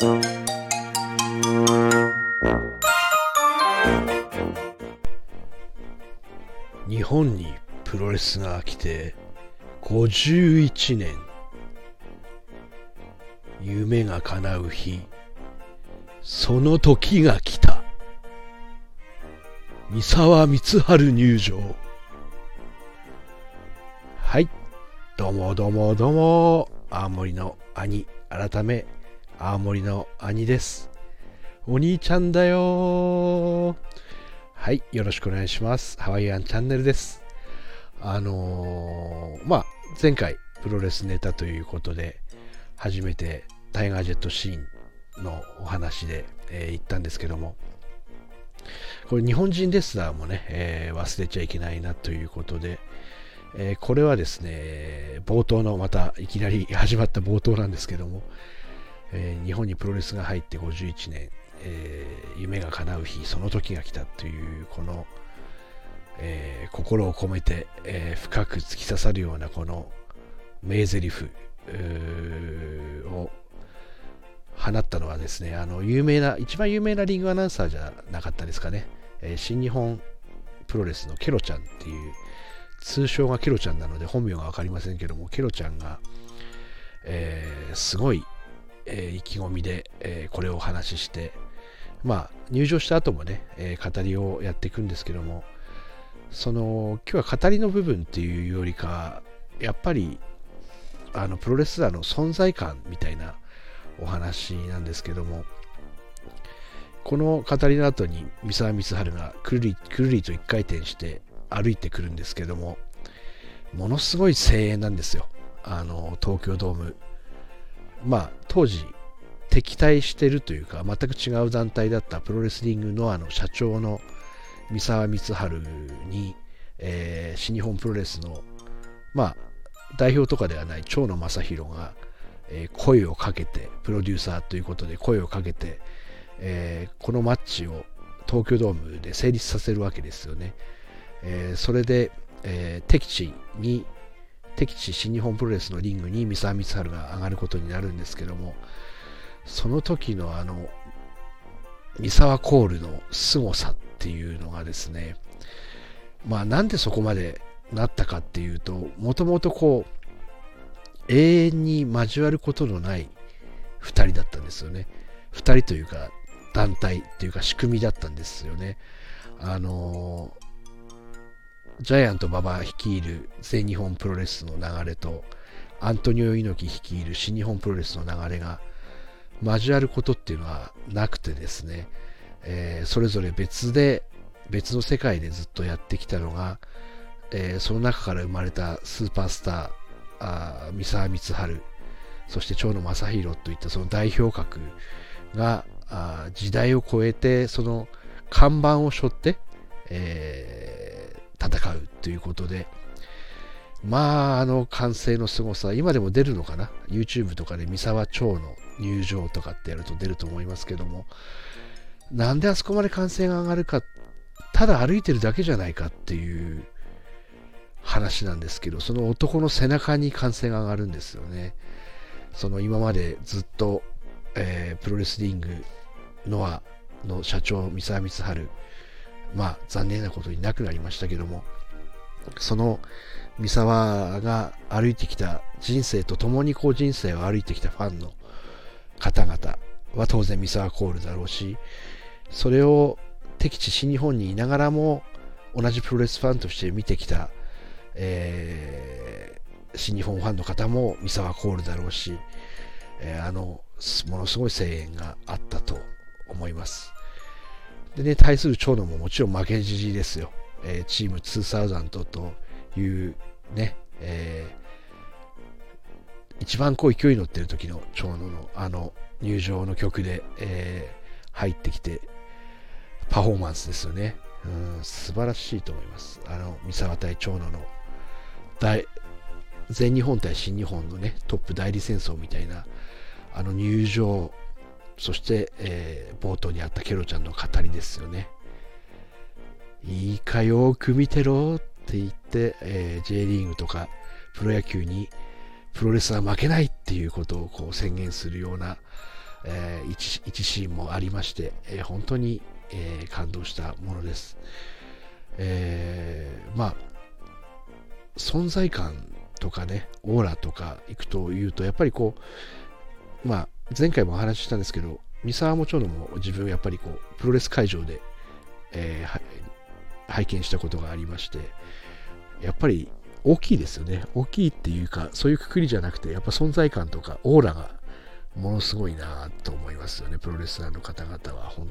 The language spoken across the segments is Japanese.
日本にプロレスが来て51年。夢が叶う日。その時が来た。三沢光晴入場。はい。どうもどうもどうも。青森の兄改め青森の兄です。お兄ちゃんだよ。はいよろしくお願いします。ハワイアンチャンネルです。あのー、まあ前回プロレスネタということで初めてタイガージェットシーンのお話で、えー、言ったんですけどもこれ日本人レスラーもね、えー、忘れちゃいけないなということで、えー、これはですね、冒頭のまたいきなり始まった冒頭なんですけども、えー、日本にプロレスが入って51年、え夢が叶う日、その時が来たという、この、え心を込めて、え深く突き刺さるようなこの名台詞を放ったのはですね、あの有名な、一番有名なリングアナウンサーじゃなかったですかね、えー、新日本プロレスのケロちゃんっていう、通称がケロちゃんなので本名が分かりませんけども、ケロちゃんが、えー、すごい、えー、意気込みで、えこれをお話しして、まあ、入場した後もね、え語りをやっていくんですけども、その今日は語りの部分っていうよりか、やっぱりあのプロレスラーの存在感みたいなお話なんですけどもこの語りの後に三沢光晴がくるりくるりと一回転して歩いてくるんですけどもものすごい声援なんですよ。あの東京ドーム。まあ当時敵対してるというか全く違う団体だったプロレスリングノアの社長の三沢光晴に、えー、新日本プロレスのまあ代表とかではない長野正弘がえ声をかけて、プロデューサーということで声をかけて、えー、このマッチを東京ドームで成立させるわけですよね。え、それで、え、敵地に、敵地新日本プロレスのリングに三沢光晴が上がることになるんですけども、その時のあの、三沢コールの凄さっていうのがですね、まあなんでそこまでなったかっていうと、もともとこう、永遠に交わることのない2人だったんですよね。2人というか団体というか仕組みだったんですよね。あのジャイアント馬場率いる全日本プロレスの流れとアントニオ猪木率いる新日本プロレスの流れが交わることっていうのはなくてですね、えー、それぞれ別で別の世界でずっとやってきたのが、えー、その中から生まれたスーパースターあ三沢光晴そして長野正弘といったその代表格があ時代を超えてその看板を背負って、えー、ということで。まああの歓声の凄さ今でも出るのかな？YouTube とかで三沢町の入場とかってやると出ると思いますけども。なんであそこまで歓声が上がるかただ歩いてるだけじゃないかっていう話なんですけど、その男の背中に歓声が上がるんですよね。その今までずっと、えー、プロレスリングノアの社長、三沢光晴、まあ残念なことになくなりましたけども、その三沢が歩いてきた人生と共にこう人生を歩いてきたファンの方々は当然三沢コールだろうし、それを敵地新日本にいながらも同じプロレスファンとして見てきたえー、新日本ファンの方も三沢コールだろうし、えー、あの、ものすごい声援があったと思います。でね、対する長野ももちろん負けじじですよ。えー、チーム2000というね、えー、一番こう勢いに乗ってる時の長野のあの入場の曲で、えー、入ってきて、パフォーマンスですよね。うん、素晴らしいと思います。あの、三沢対長野の大全日本対新日本のねトップ代理戦争みたいなあの入場そして、えー、冒頭にあったケロちゃんの語りですよねいいかよく見てろって言って、えー、J リーグとかプロ野球にプロレスは負けないっていうことをこう宣言するような、えー、一一シーンもありまして、えー、本当に、えー、感動したものです。えー、まあ、存在感とかね、オーラとかいくというと、やっぱりこう、まあ、前回もお話ししたんですけど、三沢も長野も自分やっぱりこう、プロレス会場で、えー、拝見したことがありまして、やっぱり大きいですよね。大きいっていうか、そういうくくりじゃなくて、やっぱ存在感とかオーラがものすごいなと思いますよね、プロレスラーの方々は。本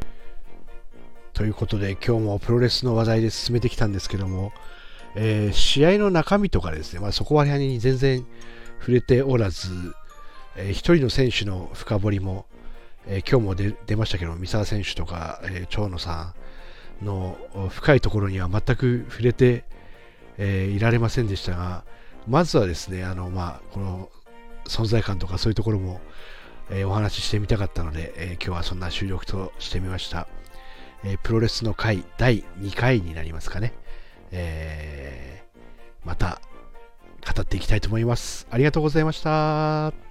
ということで、今日もプロレスの話題で進めてきたんですけども、えー、試合の中身とかですね、まあ、そこはに全然触れておらず、えー、一人の選手の深掘りも、えー、今日も出ましたけど、三沢選手とか、えー、長野さんの深いところには全く触れて、えー、いられませんでしたが、まずはですね、あのまあ、この存在感とかそういうところも、えー、お話ししてみたかったので、えー、今日はそんな収録としてみました。え、プロレスの回第2回になりますかね。えまた語っていきたいと思います。ありがとうございました。